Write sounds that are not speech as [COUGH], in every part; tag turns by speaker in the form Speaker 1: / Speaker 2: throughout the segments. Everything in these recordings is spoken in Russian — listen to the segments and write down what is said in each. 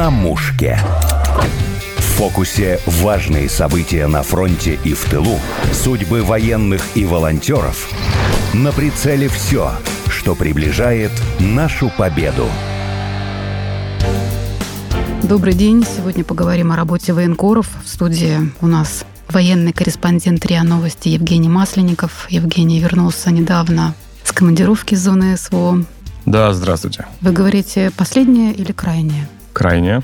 Speaker 1: на мушке. В фокусе важные события на фронте и в тылу, судьбы военных и волонтеров. На прицеле все, что приближает нашу победу.
Speaker 2: Добрый день. Сегодня поговорим о работе военкоров. В студии у нас военный корреспондент РИА Новости Евгений Масленников. Евгений вернулся недавно с командировки из зоны СВО.
Speaker 3: Да, здравствуйте.
Speaker 2: Вы говорите последнее или крайнее?
Speaker 3: Крайнее.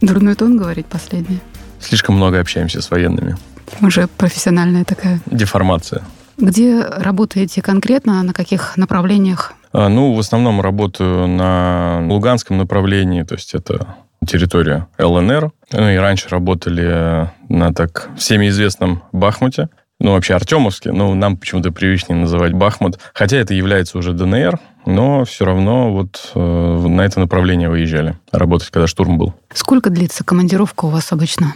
Speaker 2: Дурной тон говорить последнее.
Speaker 3: Слишком много общаемся с военными.
Speaker 2: Уже профессиональная такая.
Speaker 3: Деформация.
Speaker 2: Где работаете конкретно, на каких направлениях?
Speaker 3: А, ну, в основном работаю на Луганском направлении, то есть это территория ЛНР. Ну и раньше работали на так всеми известном Бахмуте. Ну, вообще Артемовске, но нам почему-то привычнее называть Бахмут. Хотя это является уже ДНР, но все равно вот э, на это направление выезжали работать, когда штурм был.
Speaker 2: Сколько длится командировка у вас обычно?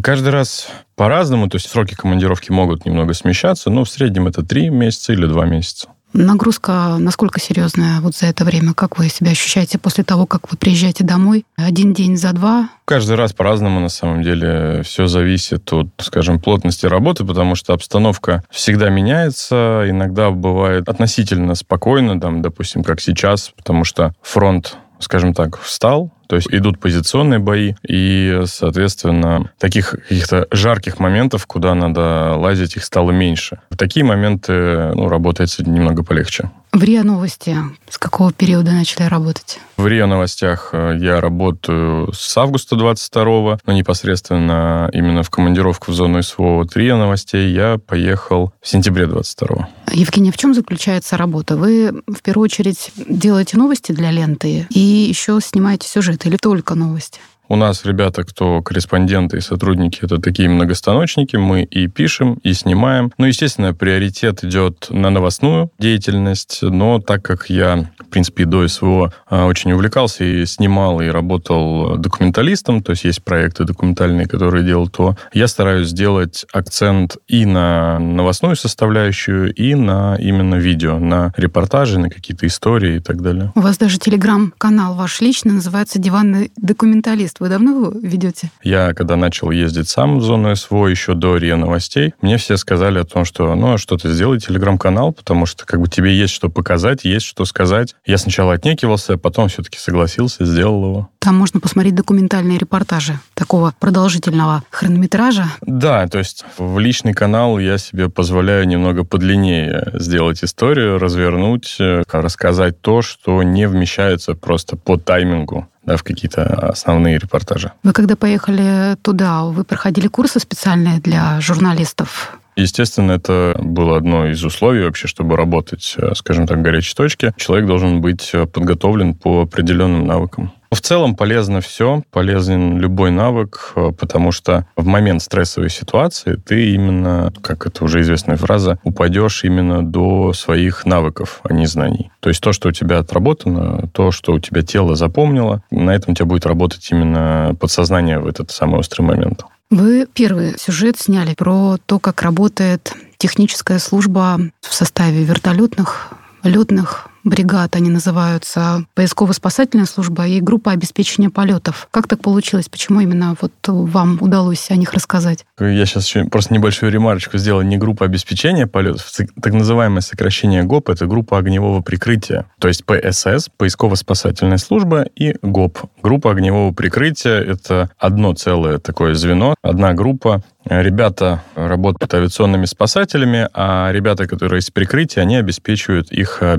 Speaker 3: Каждый раз по-разному, то есть сроки командировки могут немного смещаться, но в среднем это три месяца или два месяца.
Speaker 2: Нагрузка насколько серьезная вот за это время? Как вы себя ощущаете после того, как вы приезжаете домой? Один день за два?
Speaker 3: Каждый раз по-разному, на самом деле. Все зависит от, скажем, плотности работы, потому что обстановка всегда меняется. Иногда бывает относительно спокойно, там, допустим, как сейчас, потому что фронт скажем так, встал, то есть идут позиционные бои, и, соответственно, таких каких-то жарких моментов, куда надо лазить, их стало меньше. В такие моменты ну, работает немного полегче.
Speaker 2: В РИА Новости с какого периода начали работать?
Speaker 3: В РИА Новостях э, я работаю с августа 22 но непосредственно именно в командировку в зону СВО вот РИА Новостей я поехал в сентябре 22
Speaker 2: Евгения, в чем заключается работа? Вы в первую очередь делаете новости для ленты и еще снимаете сюжет или только новости?
Speaker 3: У нас ребята, кто корреспонденты и сотрудники, это такие многостаночники. Мы и пишем, и снимаем. Ну, естественно, приоритет идет на новостную деятельность, но так как я, в принципе, до СВО а, очень увлекался и снимал, и работал документалистом, то есть есть проекты документальные, которые делал, то я стараюсь сделать акцент и на новостную составляющую, и на именно видео, на репортажи, на какие-то истории и так далее.
Speaker 2: У вас даже телеграм-канал ваш личный называется «Диванный документалист». Вы давно его ведете?
Speaker 3: Я, когда начал ездить сам в зону СВО, еще до РИА новостей, мне все сказали о том, что, ну, а что ты сделай телеграм-канал, потому что как бы тебе есть что показать, есть что сказать. Я сначала отнекивался, а потом все-таки согласился, сделал его.
Speaker 2: Там можно посмотреть документальные репортажи такого продолжительного хронометража.
Speaker 3: Да, то есть в личный канал я себе позволяю немного подлиннее сделать историю, развернуть, э, рассказать то, что не вмещается просто по таймингу да, в какие-то основные репортажи.
Speaker 2: Вы когда поехали туда, вы проходили курсы специальные для журналистов?
Speaker 3: Естественно, это было одно из условий вообще, чтобы работать, э, скажем так, в горячей точке. Человек должен быть э, подготовлен по определенным навыкам. В целом полезно все, полезен любой навык, э, потому что в момент стрессовой ситуации ты именно, как это уже известная фраза, упадешь именно до своих навыков, а не знаний. То есть то, что у тебя отработано, то, что у тебя тело запомнило, на этом у тебя будет работать именно подсознание в этот самый острый момент.
Speaker 2: Вы первый сюжет сняли про то, как работает техническая служба в составе вертолетных, летных бригад, они называются, поисково-спасательная служба и группа обеспечения полетов. Как так получилось? Почему именно вот вам удалось о них рассказать?
Speaker 3: Я сейчас еще просто небольшую ремарочку сделал. Не группа обеспечения полетов, так называемое сокращение ГОП, это группа огневого прикрытия. То есть ПСС, поисково-спасательная служба, и ГОП, группа огневого прикрытия. Это одно целое такое звено, одна группа, Ребята работают авиационными спасателями, а ребята, которые из прикрытия, они обеспечивают их э,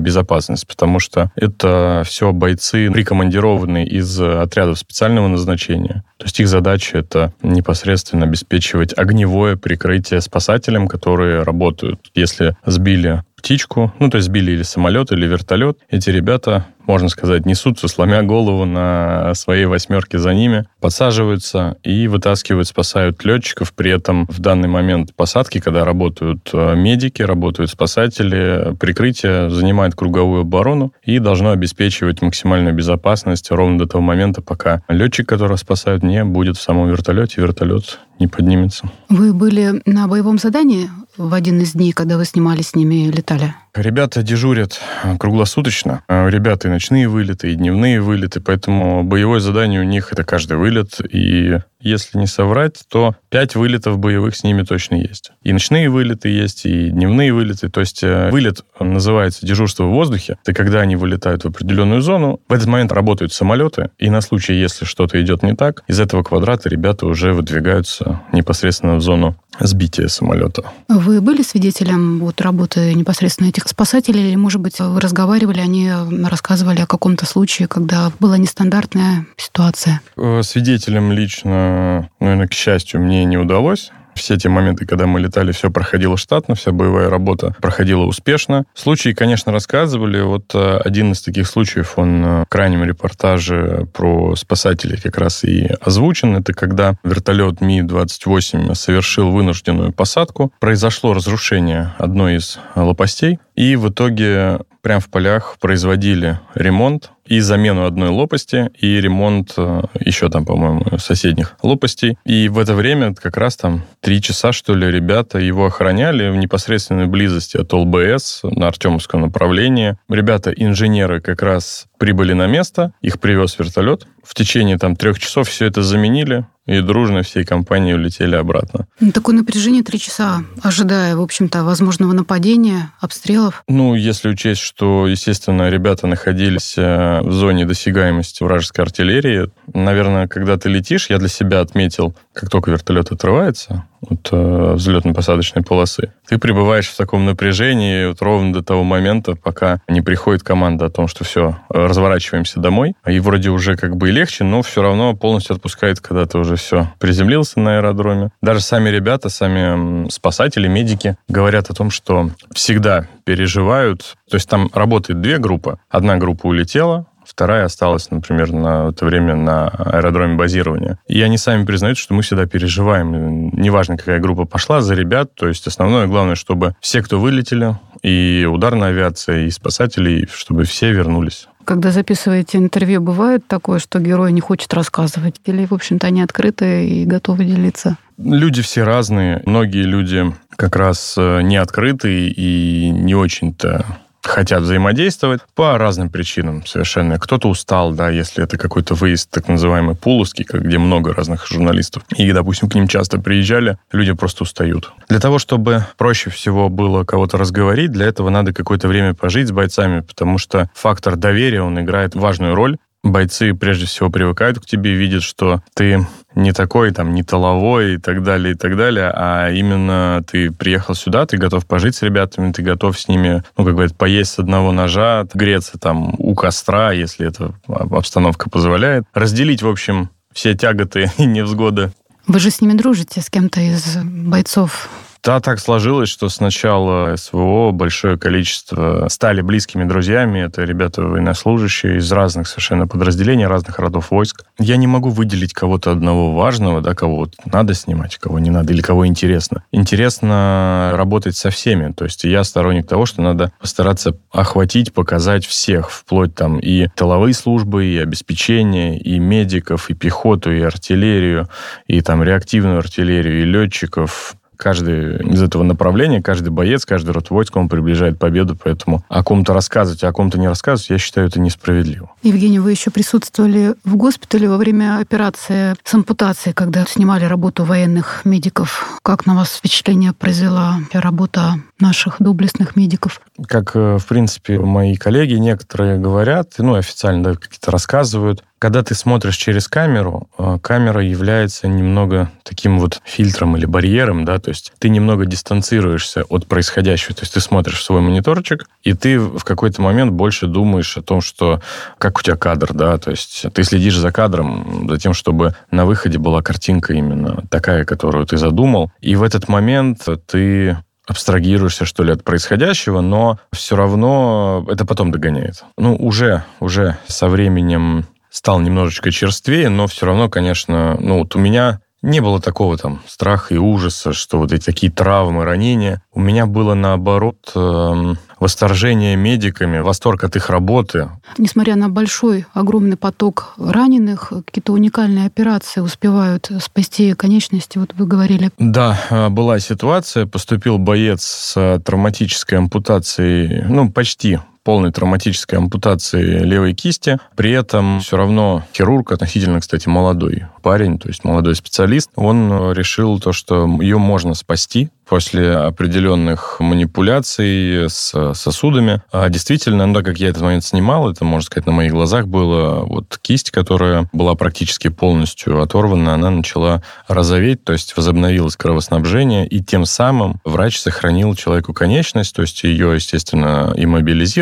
Speaker 3: безопасность, потому что это все бойцы, прикомандированные из отрядов специального назначения. То есть их задача это непосредственно обеспечивать огневое прикрытие спасателям, которые работают. Если сбили птичку, ну, то есть сбили или самолет, или вертолет, эти ребята можно сказать, несутся, сломя голову на своей восьмерке за ними, подсаживаются и вытаскивают, спасают летчиков. При этом в данный момент посадки, когда работают э, медики, работают спасатели, прикрытие занимает круговую оборону и должно обеспечивать максимальную безопасность ровно до того момента, пока летчик, которого спасают, не будет в самом вертолете, вертолет не поднимется.
Speaker 2: Вы были на боевом задании в один из дней, когда вы снимали с ними и летали?
Speaker 3: Ребята дежурят круглосуточно. Ребята и ночные вылеты, и дневные вылеты, поэтому боевое задание у них это каждый вылет. И если не соврать, то пять вылетов боевых с ними точно есть. И ночные вылеты есть, и дневные вылеты. То есть э, вылет называется дежурство в воздухе. Это когда они вылетают в определенную зону. В этот момент работают самолеты, и на случай, если что-то идет не так, из этого квадрата ребята уже выдвигаются непосредственно в зону сбития самолета.
Speaker 2: Вы были свидетелем вот, работы непосредственно этих спасателей? Или, может быть, вы разговаривали, они рассказывали о каком-то случае, когда была нестандартная ситуация?
Speaker 3: Э, свидетелем лично, наверное, к счастью, мне не удалось все те моменты, когда мы летали, все проходило штатно, вся боевая работа проходила успешно. Случаи, конечно, рассказывали. Вот э, один из таких случаев, он э, в крайнем репортаже про спасателей как раз и озвучен. Это когда вертолет Ми-28 совершил вынужденную посадку. Произошло разрушение одной из лопастей. И в итоге прямо в полях производили ремонт и замену одной лопасти, и ремонт э, еще там, по-моему, соседних лопастей. И в это время как раз там три часа, что ли, ребята его охраняли в непосредственной близости от ОЛБС на Артемовском направлении. Ребята-инженеры как раз прибыли на место, их привез вертолет. В течение там трех часов все это заменили, и дружно всей компанией улетели обратно.
Speaker 2: Ну, такое напряжение три часа, ожидая, в общем-то, возможного нападения, обстрелов.
Speaker 3: Ну, если учесть, что, естественно, ребята находились э, в зоне досягаемости вражеской артиллерии, наверное, когда ты летишь, я для себя отметил, как только вертолет отрывается, от э, взлетно-посадочной полосы. Ты пребываешь в таком напряжении вот ровно до того момента, пока не приходит команда о том, что все, разворачиваемся домой. И вроде уже как бы и легче, но все равно полностью отпускает, когда ты уже все приземлился на аэродроме. Даже сами ребята, сами спасатели, медики говорят о том, что всегда переживают. То есть там работает две группы. Одна группа улетела, вторая осталась, например, на это время на аэродроме базирования. И они сами признают, что мы всегда переживаем. Неважно, какая группа пошла, за ребят. То есть основное, главное, чтобы все, кто вылетели, и ударная авиация, и спасатели, чтобы все вернулись.
Speaker 2: Когда записываете интервью, бывает такое, что герой не хочет рассказывать? Или, в общем-то, они открыты и готовы делиться?
Speaker 3: Люди все разные. Многие люди как раз э, не открыты и не очень-то хотят взаимодействовать по разным причинам совершенно. Кто-то устал, да, если это какой-то выезд так называемый пуловский, где много разных журналистов, и, допустим, к ним часто приезжали, люди просто устают. Для того, чтобы проще всего было кого-то разговорить, для этого надо какое-то время пожить с бойцами, потому что фактор доверия, он играет важную роль бойцы прежде всего привыкают к тебе, видят, что ты не такой, там, не толовой и так далее, и так далее, а именно ты приехал сюда, ты готов пожить с ребятами, ты готов с ними, ну, как говорят, поесть с одного ножа, греться там у костра, если это обстановка позволяет, разделить, в общем, все тяготы [LAUGHS] и невзгоды.
Speaker 2: Вы же с ними дружите, с кем-то из бойцов
Speaker 3: да, так сложилось, что сначала СВО большое количество стали близкими друзьями. Это ребята военнослужащие из разных совершенно подразделений, разных родов войск. Я не могу выделить кого-то одного важного, да, кого вот надо снимать, кого не надо, или кого интересно. Интересно работать со всеми. То есть я сторонник того, что надо постараться охватить, показать всех, вплоть там и тыловые службы, и обеспечение, и медиков, и пехоту, и артиллерию, и там реактивную артиллерию, и летчиков, каждый из этого направления, каждый боец, каждый род войск, он приближает победу, поэтому о ком-то рассказывать, а о ком-то не рассказывать, я считаю, это несправедливо.
Speaker 2: Евгений, вы еще присутствовали в госпитале во время операции с ампутацией, когда снимали работу военных медиков. Как на вас впечатление произвела работа наших доблестных медиков?
Speaker 3: Как, э, в принципе, мои коллеги некоторые говорят, ну, официально да, какие-то рассказывают, когда ты смотришь через камеру, э, камера является немного таким вот фильтром или барьером, да, то есть ты немного дистанцируешься от происходящего, то есть ты смотришь в свой мониторчик, и ты в какой-то момент больше думаешь о том, что как у тебя кадр, да, то есть ты следишь за кадром, за тем, чтобы на выходе была картинка именно такая, которую ты задумал, и в этот момент ты абстрагируешься, что ли, от происходящего, но все равно это потом догоняет. Ну, уже, уже со временем стал немножечко черствее, но все равно, конечно, ну вот у меня не было такого там страха и ужаса, что вот эти такие травмы, ранения. У меня было наоборот эм, восторжение медиками, восторг от их работы.
Speaker 2: Несмотря на большой, огромный поток раненых, какие-то уникальные операции успевают спасти конечности, вот вы говорили.
Speaker 3: Да, а, была ситуация, поступил боец с травматической ампутацией, ну, почти полной травматической ампутации левой кисти. При этом все равно хирург, относительно, кстати, молодой парень, то есть молодой специалист, он решил то, что ее можно спасти, после определенных манипуляций с сосудами. А действительно, ну, так как я этот момент снимал, это, можно сказать, на моих глазах было вот кисть, которая была практически полностью оторвана, она начала розоветь, то есть возобновилось кровоснабжение, и тем самым врач сохранил человеку конечность, то есть ее, естественно,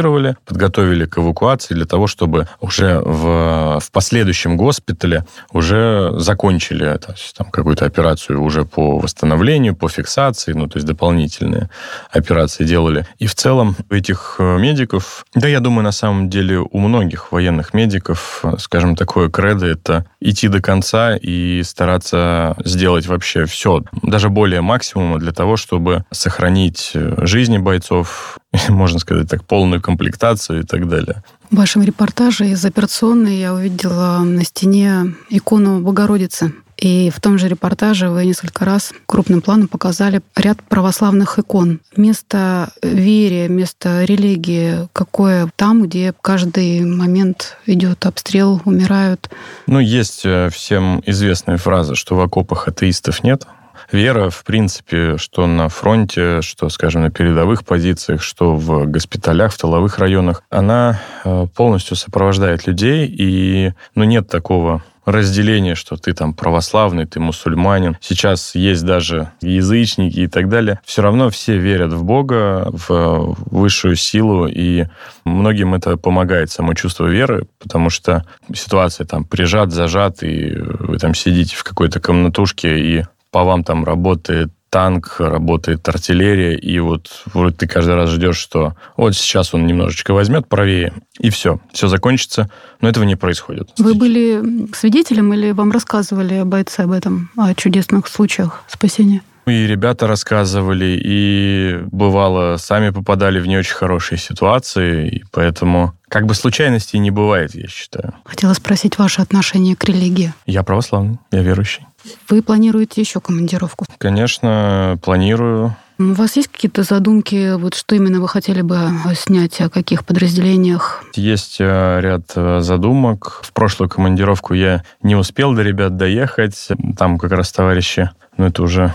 Speaker 3: иммобилизировали, подготовили к эвакуации для того, чтобы уже в, в последующем госпитале уже закончили это, там какую-то операцию уже по восстановлению, по фиксации, ну, то есть дополнительные операции делали. И в целом этих э, медиков, да, я думаю, на самом деле у многих военных медиков, скажем, такое кредо — это идти до конца и стараться сделать вообще все, даже более максимума для того, чтобы сохранить э, жизни бойцов, [LAUGHS] можно сказать так, полную комплектацию и так далее.
Speaker 2: В вашем репортаже из операционной я увидела на стене икону Богородицы. И в том же репортаже вы несколько раз крупным планом показали ряд православных икон. Место вере, место религии какое там, где каждый момент идет обстрел, умирают?
Speaker 3: Ну, есть э, всем известная фраза, что в окопах атеистов нет. Вера, в принципе, что на фронте, что, скажем, на передовых позициях, что в госпиталях, в тыловых районах, она э, полностью сопровождает людей, и ну, нет такого разделение, что ты там православный, ты мусульманин. Сейчас есть даже язычники и так далее. Все равно все верят в Бога, в высшую силу, и многим это помогает, само чувство веры, потому что ситуация там прижат, зажат, и вы там сидите в какой-то комнатушке, и по вам там работает танк, работает артиллерия, и вот вроде ты каждый раз ждешь, что вот сейчас он немножечко возьмет правее, и все, все закончится, но этого не происходит.
Speaker 2: Вы были свидетелем или вам рассказывали бойцы об этом, о чудесных случаях спасения?
Speaker 3: И ребята рассказывали, и бывало, сами попадали в не очень хорошие ситуации, и поэтому как бы случайностей не бывает, я считаю.
Speaker 2: Хотела спросить ваше отношение к религии.
Speaker 3: Я православный, я верующий.
Speaker 2: Вы планируете еще командировку?
Speaker 3: Конечно, планирую.
Speaker 2: У вас есть какие-то задумки, вот что именно вы хотели бы снять, о каких подразделениях?
Speaker 3: Есть э, ряд э, задумок. В прошлую командировку я не успел до ребят доехать. Там как раз товарищи, ну это уже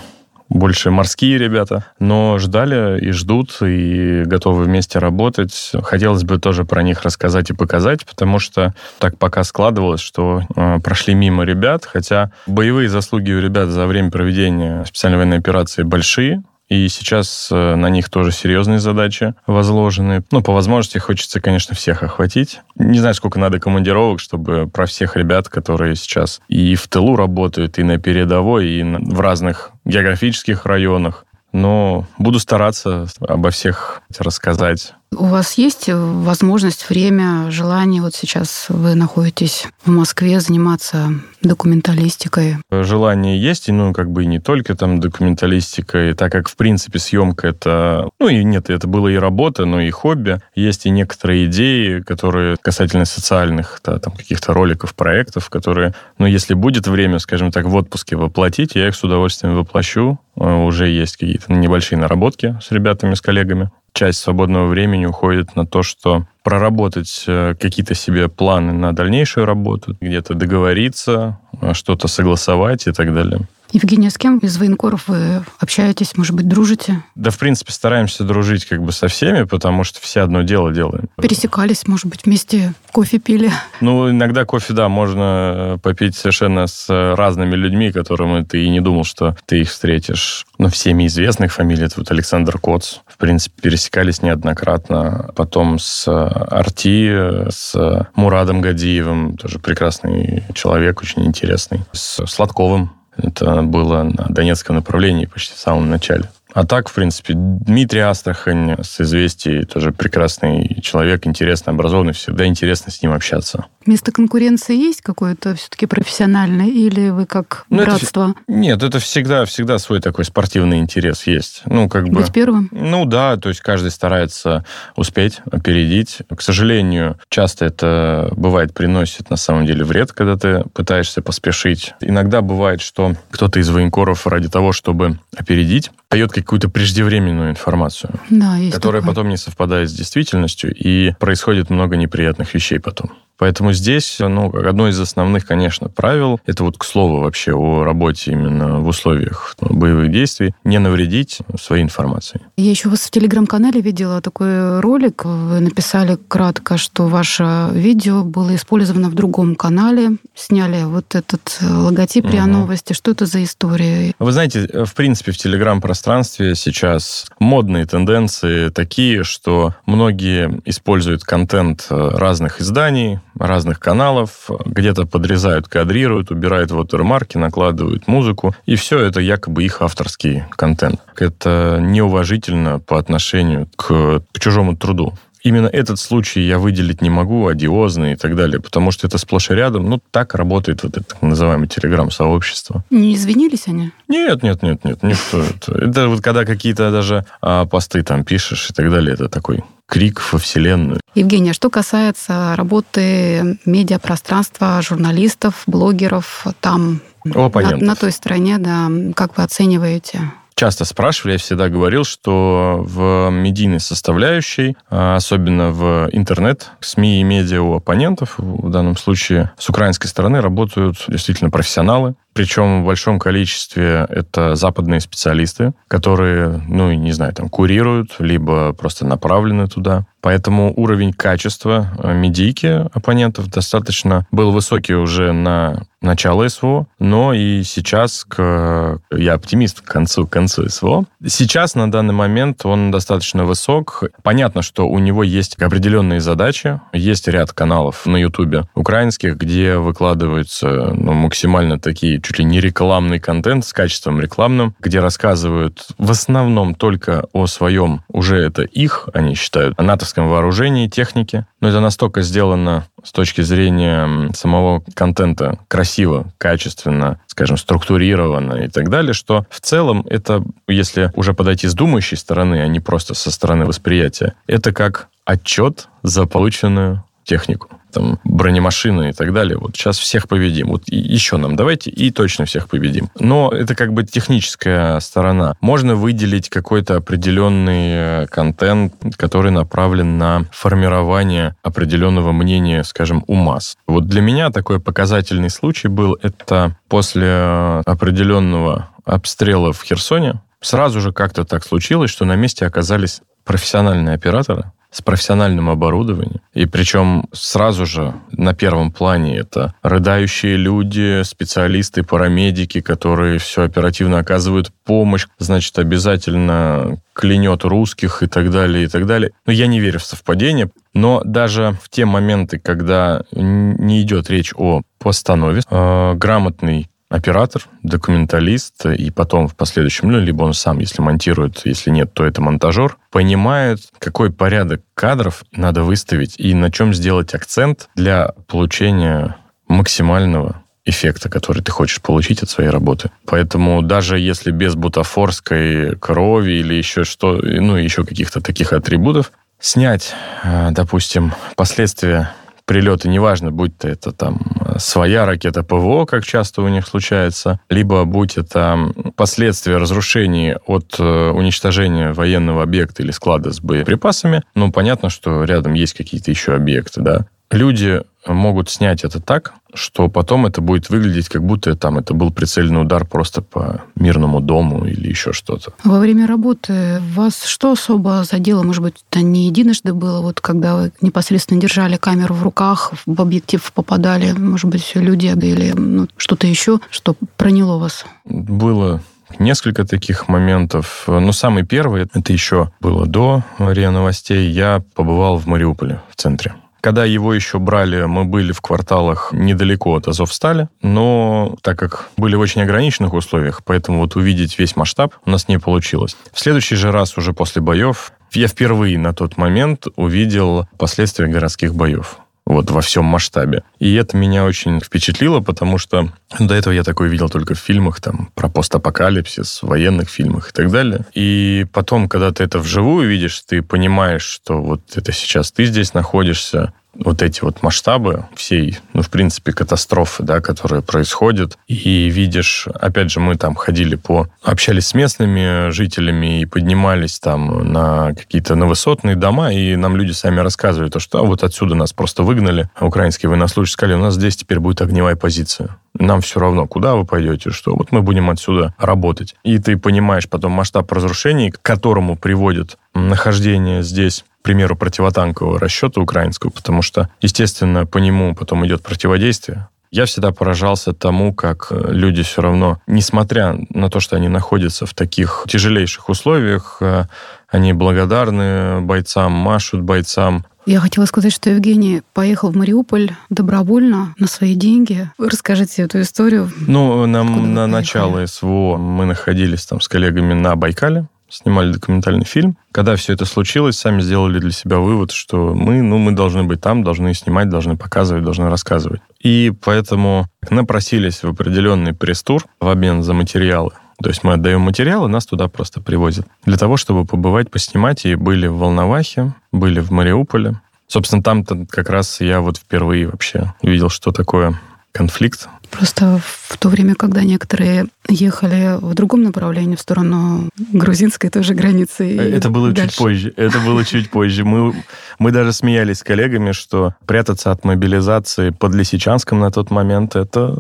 Speaker 3: больше морские ребята, но ждали и ждут, и готовы вместе работать. Хотелось бы тоже про них рассказать и показать, потому что так пока складывалось, что э, прошли мимо ребят, хотя боевые заслуги у ребят за время проведения специальной военной операции большие, и сейчас э, на них тоже серьезные задачи возложены. Ну, по возможности хочется, конечно, всех охватить. Не знаю, сколько надо командировок, чтобы про всех ребят, которые сейчас и в тылу работают, и на передовой, и в разных географических районах. Но буду стараться обо всех рассказать.
Speaker 2: У вас есть возможность, время, желание? Вот сейчас вы находитесь в Москве заниматься документалистикой.
Speaker 3: Желание есть, и ну, как бы и не только там документалистикой, так как, в принципе, съемка это... Ну, и нет, это было и работа, но и хобби. Есть и некоторые идеи, которые касательно социальных, да, там, каких-то роликов, проектов, которые, ну, если будет время, скажем так, в отпуске воплотить, я их с удовольствием воплощу. Э, уже есть какие-то небольшие наработки с ребятами, с коллегами часть свободного времени уходит на то, что проработать э, какие-то себе планы на дальнейшую работу, где-то договориться, э, что-то согласовать и так далее.
Speaker 2: Евгения, с кем из военкоров вы общаетесь, может быть, дружите?
Speaker 3: Да, в принципе, стараемся дружить как бы со всеми, потому что все одно дело делаем.
Speaker 2: Пересекались, может быть, вместе кофе пили?
Speaker 3: Ну, иногда кофе, да, можно э, попить совершенно с разными людьми, которым ты и не думал, что ты их встретишь. Но всеми известных фамилий, это вот Александр Коц, в принципе, пересекались неоднократно. Потом с Арти, с Мурадом Гадиевым, тоже прекрасный человек, очень интересный. С Сладковым это было на Донецком направлении почти в самом начале. А так, в принципе, Дмитрий Астрахань с «Известий» тоже прекрасный человек, интересно образованный, всегда интересно с ним общаться.
Speaker 2: Место конкуренции есть какое-то все-таки профессиональное, или вы как ну, братство?
Speaker 3: Это, нет, это всегда, всегда свой такой спортивный интерес есть. Ну, как
Speaker 2: бы... Быть первым?
Speaker 3: Ну, да, то есть каждый старается успеть, опередить. К сожалению, часто это бывает приносит на самом деле вред, когда ты пытаешься поспешить. Иногда бывает, что кто-то из военкоров ради того, чтобы опередить, дает какую-то преждевременную информацию,
Speaker 2: да,
Speaker 3: которая
Speaker 2: такое.
Speaker 3: потом не совпадает с действительностью, и происходит много неприятных вещей потом. Поэтому здесь, ну, одно из основных, конечно, правил, это вот к слову вообще о работе именно в условиях ну, боевых действий, не навредить своей информацией.
Speaker 2: Я еще вас в Телеграм-канале видела такой ролик. Вы написали кратко, что ваше видео было использовано в другом канале. Сняли вот этот логотип РИА угу. Новости. Что это за история?
Speaker 3: Вы знаете, в принципе, в Телеграм-пространстве сейчас модные тенденции такие, что многие используют контент разных изданий, разных каналов, где-то подрезают, кадрируют, убирают watermarки, накладывают музыку, и все это якобы их авторский контент. Это неуважительно по отношению к, к чужому труду. Именно этот случай я выделить не могу, одиозный и так далее, потому что это сплошь и рядом. Ну, так работает вот это так называемое телеграм-сообщество.
Speaker 2: Не извинились они?
Speaker 3: Нет, нет, нет, нет, никто. Это, это вот когда какие-то даже а, посты там пишешь и так далее, это такой крик во Вселенную.
Speaker 2: Евгения, а что касается работы медиапространства, журналистов, блогеров, там на, на той стороне, да, как вы оцениваете
Speaker 3: часто спрашивали, я всегда говорил, что в медийной составляющей, а, особенно в интернет, СМИ и медиа у оппонентов, в данном случае с украинской стороны, работают действительно профессионалы, причем в большом количестве это западные специалисты, которые, ну, не знаю, там, курируют, либо просто направлены туда. Поэтому уровень качества э, медийки оппонентов достаточно был высокий уже на начало СВО, но и сейчас, к, я оптимист к концу, к концу СВО. Сейчас, на данный момент, он достаточно высок. Понятно, что у него есть определенные задачи. Есть ряд каналов на Ютубе украинских, где выкладываются ну, максимально такие чуть ли не рекламный контент с качеством рекламным, где рассказывают в основном только о своем, уже это их, они считают, о натовском вооружении, технике. Но это настолько сделано с точки зрения самого контента красиво, качественно, скажем, структурированно и так далее, что в целом это, если уже подойти с думающей стороны, а не просто со стороны восприятия, это как отчет за полученную технику там, бронемашины и так далее. Вот сейчас всех победим. Вот еще нам давайте и точно всех победим. Но это как бы техническая сторона. Можно выделить какой-то определенный э, контент, который направлен на формирование определенного мнения, скажем, у масс. Вот для меня такой показательный случай был, это после э, определенного обстрела в Херсоне, сразу же как-то так случилось, что на месте оказались профессиональные операторы, с профессиональным оборудованием. И причем сразу же на первом плане это рыдающие люди, специалисты, парамедики, которые все оперативно оказывают помощь, значит, обязательно клянет русских и так далее, и так далее. Но я не верю в совпадение. Но даже в те моменты, когда не идет речь о постанове, э, грамотный оператор, документалист, и потом в последующем, ну, либо он сам, если монтирует, если нет, то это монтажер, понимает, какой порядок кадров надо выставить и на чем сделать акцент для получения максимального эффекта, который ты хочешь получить от своей работы. Поэтому даже если без бутафорской крови или еще что, ну, еще каких-то таких атрибутов, снять, э, допустим, последствия прилеты, неважно, будь то это там своя ракета ПВО, как часто у них случается, либо будь это последствия разрушений от э, уничтожения военного объекта или склада с боеприпасами, ну, понятно, что рядом есть какие-то еще объекты, да. Люди могут снять это так, что потом это будет выглядеть, как будто там это был прицельный удар просто по мирному дому или еще что-то.
Speaker 2: Во время работы вас что особо задело? Может быть, это не единожды было, вот когда вы непосредственно держали камеру в руках, в объектив попадали, может быть, люди или ну, что-то еще, что проняло вас?
Speaker 3: Было несколько таких моментов. Но самый первый, это еще было до РИА Новостей, я побывал в Мариуполе, в центре Когда его еще брали, мы были в кварталах недалеко от Азовстали, но так как были в очень ограниченных условиях, поэтому вот увидеть весь масштаб у нас не получилось. В следующий же раз уже после боев я впервые на тот момент увидел последствия городских боев вот во всем масштабе. И это меня очень впечатлило, потому что до этого я такое видел только в фильмах, там, про постапокалипсис, военных фильмах и так далее. И потом, когда ты это вживую видишь, ты понимаешь, что вот это сейчас ты здесь находишься, вот эти вот масштабы всей, ну, в принципе, катастрофы, да, которые происходят. И видишь, опять же, мы там ходили по... Общались с местными жителями и поднимались там на какие-то на высотные дома, и нам люди сами рассказывали то, что а вот отсюда нас просто выгнали. Украинские военнослужащие сказали, у нас здесь теперь будет огневая позиция. Нам все равно, куда вы пойдете, что вот мы будем отсюда работать. И ты понимаешь потом масштаб разрушений, к которому приводит нахождение здесь к примеру, противотанкового расчета украинского, потому что, естественно, по нему потом идет противодействие. Я всегда поражался тому, как люди все равно, несмотря на то, что они находятся в таких тяжелейших условиях, э, они благодарны бойцам, машут бойцам,
Speaker 2: я хотела сказать, что Евгений поехал в Мариуполь добровольно на свои деньги. Вы расскажите эту историю.
Speaker 3: Ну, нам на начало СВО мы находились там с коллегами на Байкале снимали документальный фильм. Когда все это случилось, сами сделали для себя вывод, что мы, ну, мы должны быть там, должны снимать, должны показывать, должны рассказывать. И поэтому напросились в определенный пресс-тур в обмен за материалы. То есть мы отдаем материалы, нас туда просто привозят. Для того, чтобы побывать, поснимать. И были в Волновахе, были в Мариуполе. Собственно, там-то как раз я вот впервые вообще увидел, что такое конфликт.
Speaker 2: Просто в то время, когда некоторые ехали в другом направлении, в сторону грузинской тоже границы.
Speaker 3: Это было дальше. чуть позже. Это было чуть позже. Мы, мы даже смеялись с коллегами, что прятаться от мобилизации под Лисичанском на тот момент, это,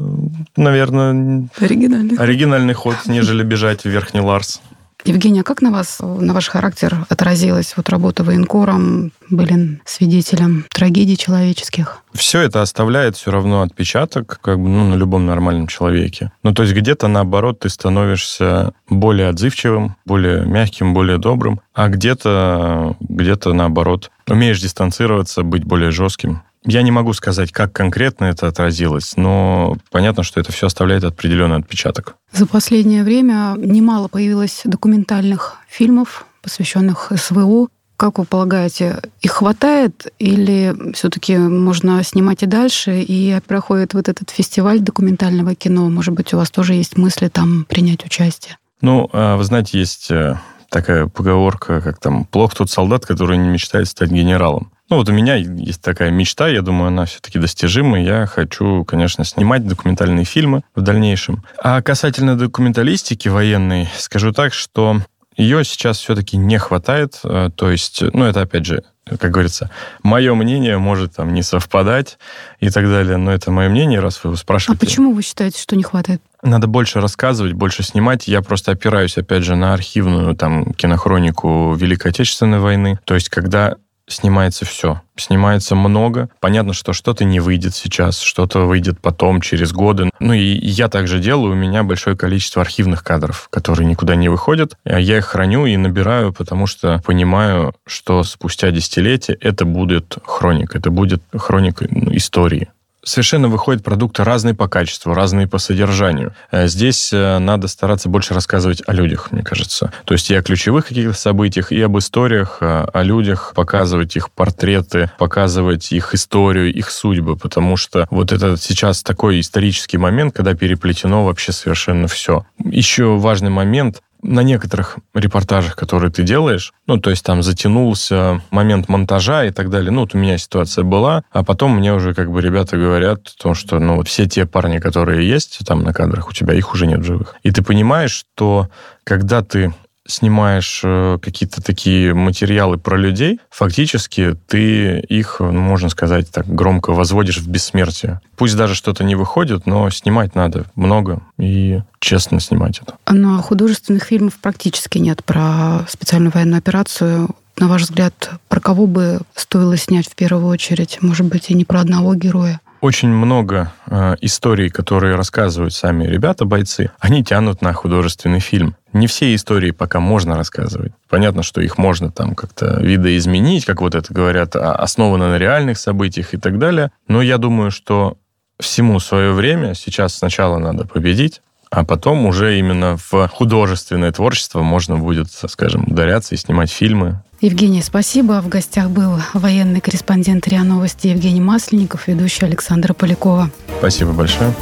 Speaker 3: наверное,
Speaker 2: оригинальный,
Speaker 3: оригинальный ход, нежели бежать в Верхний Ларс.
Speaker 2: Евгения, а как на вас, на ваш характер отразилась вот работа военкором, были свидетелем трагедий человеческих?
Speaker 3: Все это оставляет все равно отпечаток, как бы, ну, на любом нормальном человеке. Ну, то есть где-то, наоборот, ты становишься более отзывчивым, более мягким, более добрым, а где-то, где-то, наоборот, умеешь дистанцироваться, быть более жестким. Я не могу сказать, как конкретно это отразилось, но понятно, что это все оставляет определенный отпечаток.
Speaker 2: За последнее время немало появилось документальных фильмов, посвященных СВО. Как вы полагаете, их хватает или все-таки можно снимать и дальше, и проходит вот этот фестиваль документального кино? Может быть, у вас тоже есть мысли там принять участие?
Speaker 3: Ну, а, вы знаете, есть э, такая поговорка, как там, плох тот солдат, который не мечтает стать генералом. Ну, вот у меня есть такая мечта, я думаю, она все-таки достижима. Я хочу, конечно, снимать документальные фильмы в дальнейшем. А касательно документалистики военной, скажу так, что ее сейчас все-таки не хватает. Э, то есть, ну, это, опять же, как говорится, мое мнение может там не совпадать и так далее, но это мое мнение, раз вы спрашиваете.
Speaker 2: А почему вы считаете, что не хватает?
Speaker 3: Надо больше рассказывать, больше снимать. Я просто опираюсь, опять же, на архивную там кинохронику Великой Отечественной войны. То есть, когда снимается все. Снимается много. Понятно, что что-то не выйдет сейчас, что-то выйдет потом, через годы. Ну и я также делаю. У меня большое количество архивных кадров, которые никуда не выходят. Я их храню и набираю, потому что понимаю, что спустя десятилетия это будет хроника, это будет хроника ну, истории совершенно выходят продукты разные по качеству, разные по содержанию. Э, здесь э, надо стараться больше рассказывать о людях, мне кажется. То есть и о ключевых каких-то событиях, и об историях, э, о людях, показывать их портреты, показывать их историю, их судьбы, потому что вот это сейчас такой исторический момент, когда переплетено вообще совершенно все. Еще важный момент на некоторых репортажах, которые ты делаешь, ну, то есть там затянулся момент монтажа и так далее. Ну, вот у меня ситуация была, а потом мне уже как бы ребята говорят о том, что, ну, вот все те парни, которые есть там на кадрах, у тебя их уже нет живых. И ты понимаешь, что когда ты снимаешь э, какие-то такие материалы про людей, фактически ты их, ну, можно сказать так громко, возводишь в бессмертие. Пусть даже что-то не выходит, но снимать надо много и честно снимать это.
Speaker 2: Но художественных фильмов практически нет про специальную военную операцию. На ваш взгляд, про кого бы стоило снять в первую очередь? Может быть, и не про одного героя?
Speaker 3: Очень много э, историй, которые рассказывают сами ребята, бойцы, они тянут на художественный фильм. Не все истории пока можно рассказывать. Понятно, что их можно там как-то видоизменить, как вот это говорят, а, основано на реальных событиях и так далее. Но я думаю, что всему свое время. Сейчас сначала надо победить, а потом уже именно в художественное творчество можно будет, скажем, ударяться и снимать фильмы.
Speaker 2: Евгений, спасибо. В гостях был военный корреспондент РИА Новости Евгений Масленников, ведущий Александра Полякова.
Speaker 3: Спасибо большое.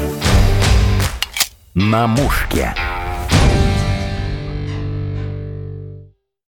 Speaker 1: На мушке.